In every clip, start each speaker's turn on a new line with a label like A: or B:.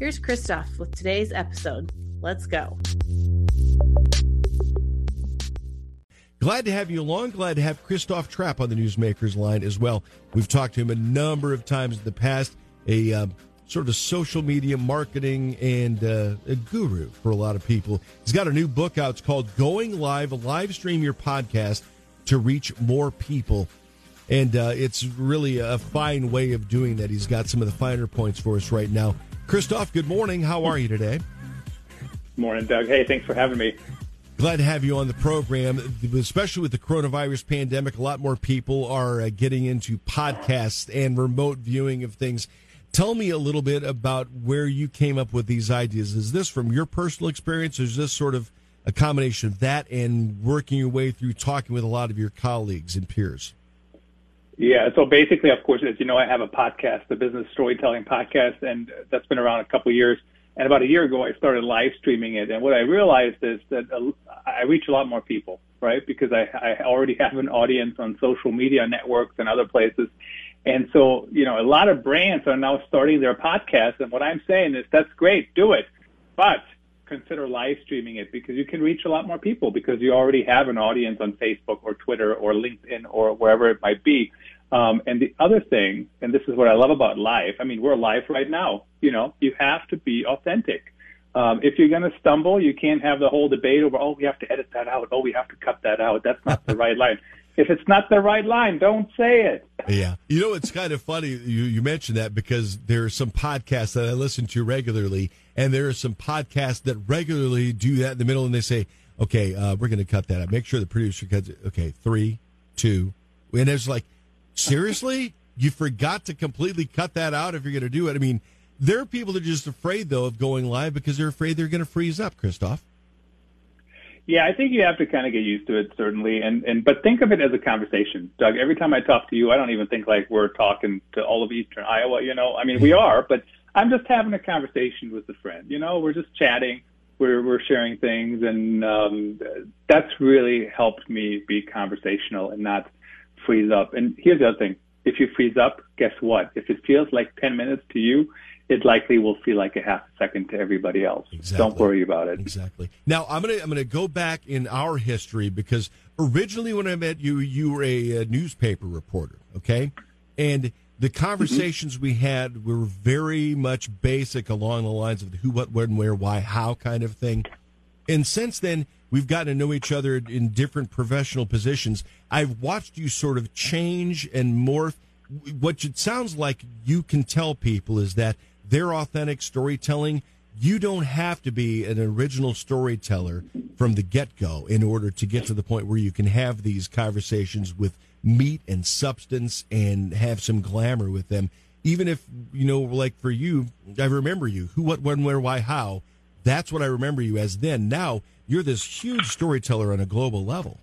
A: Here's Christoph with today's episode. Let's go.
B: Glad to have you along. Glad to have Christoph Trappe on the Newsmakers line as well. We've talked to him a number of times in the past. A uh, sort of social media marketing and uh, a guru for a lot of people. He's got a new book out. It's called Going Live, live stream your podcast to reach more people. And uh, it's really a fine way of doing that. He's got some of the finer points for us right now. Christoph, good morning. How are you today?
C: Morning, Doug. Hey, thanks for having me.
B: Glad to have you on the program, especially with the coronavirus pandemic. A lot more people are uh, getting into podcasts and remote viewing of things. Tell me a little bit about where you came up with these ideas. Is this from your personal experience, or is this sort of a combination of that and working your way through talking with a lot of your colleagues and peers?
C: Yeah. So basically, of course, as you know, I have a podcast, the Business Storytelling Podcast, and that's been around a couple of years. And about a year ago, I started live streaming it. And what I realized is that I reach a lot more people, right? Because I, I already have an audience on social media networks and other places. And so, you know, a lot of brands are now starting their podcasts. And what I'm saying is that's great, do it. But consider live streaming it because you can reach a lot more people because you already have an audience on Facebook or Twitter or LinkedIn or wherever it might be. Um, and the other thing, and this is what I love about life. I mean, we're live right now. You know, you have to be authentic. Um, if you're going to stumble, you can't have the whole debate over, oh, we have to edit that out. Oh, we have to cut that out. That's not the right line. If it's not the right line, don't say it.
B: Yeah. You know, it's kind of funny you, you mentioned that because there are some podcasts that I listen to regularly, and there are some podcasts that regularly do that in the middle, and they say, okay, uh, we're going to cut that out. Make sure the producer cuts it. Okay, three, two. And it's like, seriously? You forgot to completely cut that out if you're going to do it. I mean, there are people that are just afraid, though, of going live because they're afraid they're going to freeze up, Christoph.
C: Yeah, I think you have to kind of get used to it, certainly. And, and but think of it as a conversation, Doug. Every time I talk to you, I don't even think like we're talking to all of Eastern Iowa. You know, I mean, we are, but I'm just having a conversation with a friend. You know, we're just chatting, we're we're sharing things, and um, that's really helped me be conversational and not freeze up. And here's the other thing: if you freeze up, guess what? If it feels like 10 minutes to you, it likely will feel like a half a second to everybody else. Exactly. Don't worry about it.
B: Exactly. Now I'm gonna I'm gonna go back in our history because originally when I met you, you were a, a newspaper reporter, okay, and the conversations mm-hmm. we had were very much basic along the lines of the who, what, when, where, why, how kind of thing. And since then, we've gotten to know each other in different professional positions. I've watched you sort of change and morph. What it sounds like you can tell people is that their authentic storytelling, you don't have to be an original storyteller from the get go in order to get to the point where you can have these conversations with meat and substance and have some glamour with them. Even if, you know, like for you, I remember you who, what, when, where, why, how. That's what I remember you as then. Now you're this huge storyteller on a global level.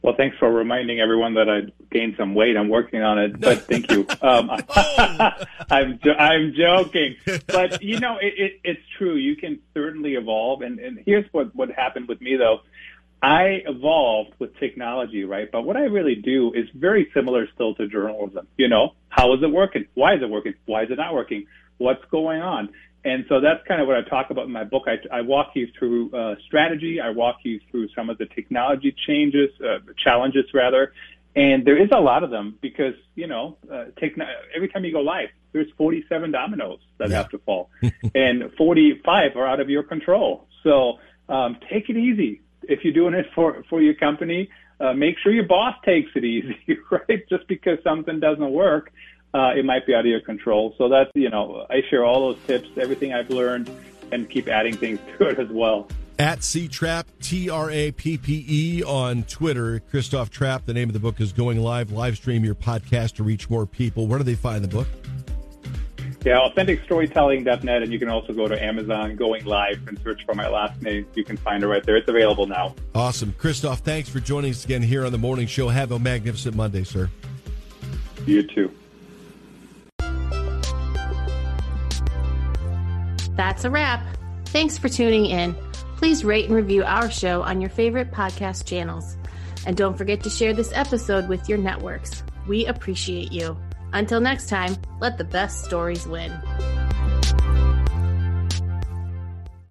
C: Well, thanks for reminding everyone that I gained some weight. I'm working on it, but thank you. Um, oh. I'm I'm joking, but you know it, it, it's true. You can certainly evolve, and, and here's what what happened with me though. I evolved with technology, right? But what I really do is very similar still to journalism. You know, how is it working? Why is it working? Why is it not working? What's going on? And so that's kind of what I talk about in my book. I, I walk you through uh, strategy. I walk you through some of the technology changes, uh, challenges rather. And there is a lot of them because, you know, uh, techn- every time you go live, there's 47 dominoes that yeah. have to fall and 45 are out of your control. So um, take it easy. If you're doing it for, for your company, uh, make sure your boss takes it easy, right? Just because something doesn't work uh, it might be out of your control. So that's, you know, I share all those tips, everything I've learned, and keep adding things to it as well.
B: At C Trappe, T R A P P E on Twitter. Christoph Trappe, the name of the book is Going Live. Live stream your podcast to reach more people. Where do they find the book?
C: Yeah, authenticstorytelling.net, and you can also go to Amazon Going Live and search for my last name. You can find it right there. It's available now.
B: Awesome. Christoph, thanks for joining us again here on the morning show. Have a magnificent Monday, sir.
C: You too.
A: That's a wrap. Thanks for tuning in. Please rate and review our show on your favorite podcast channels. And don't forget to share this episode with your networks. We appreciate you. Until next time, let the best stories win.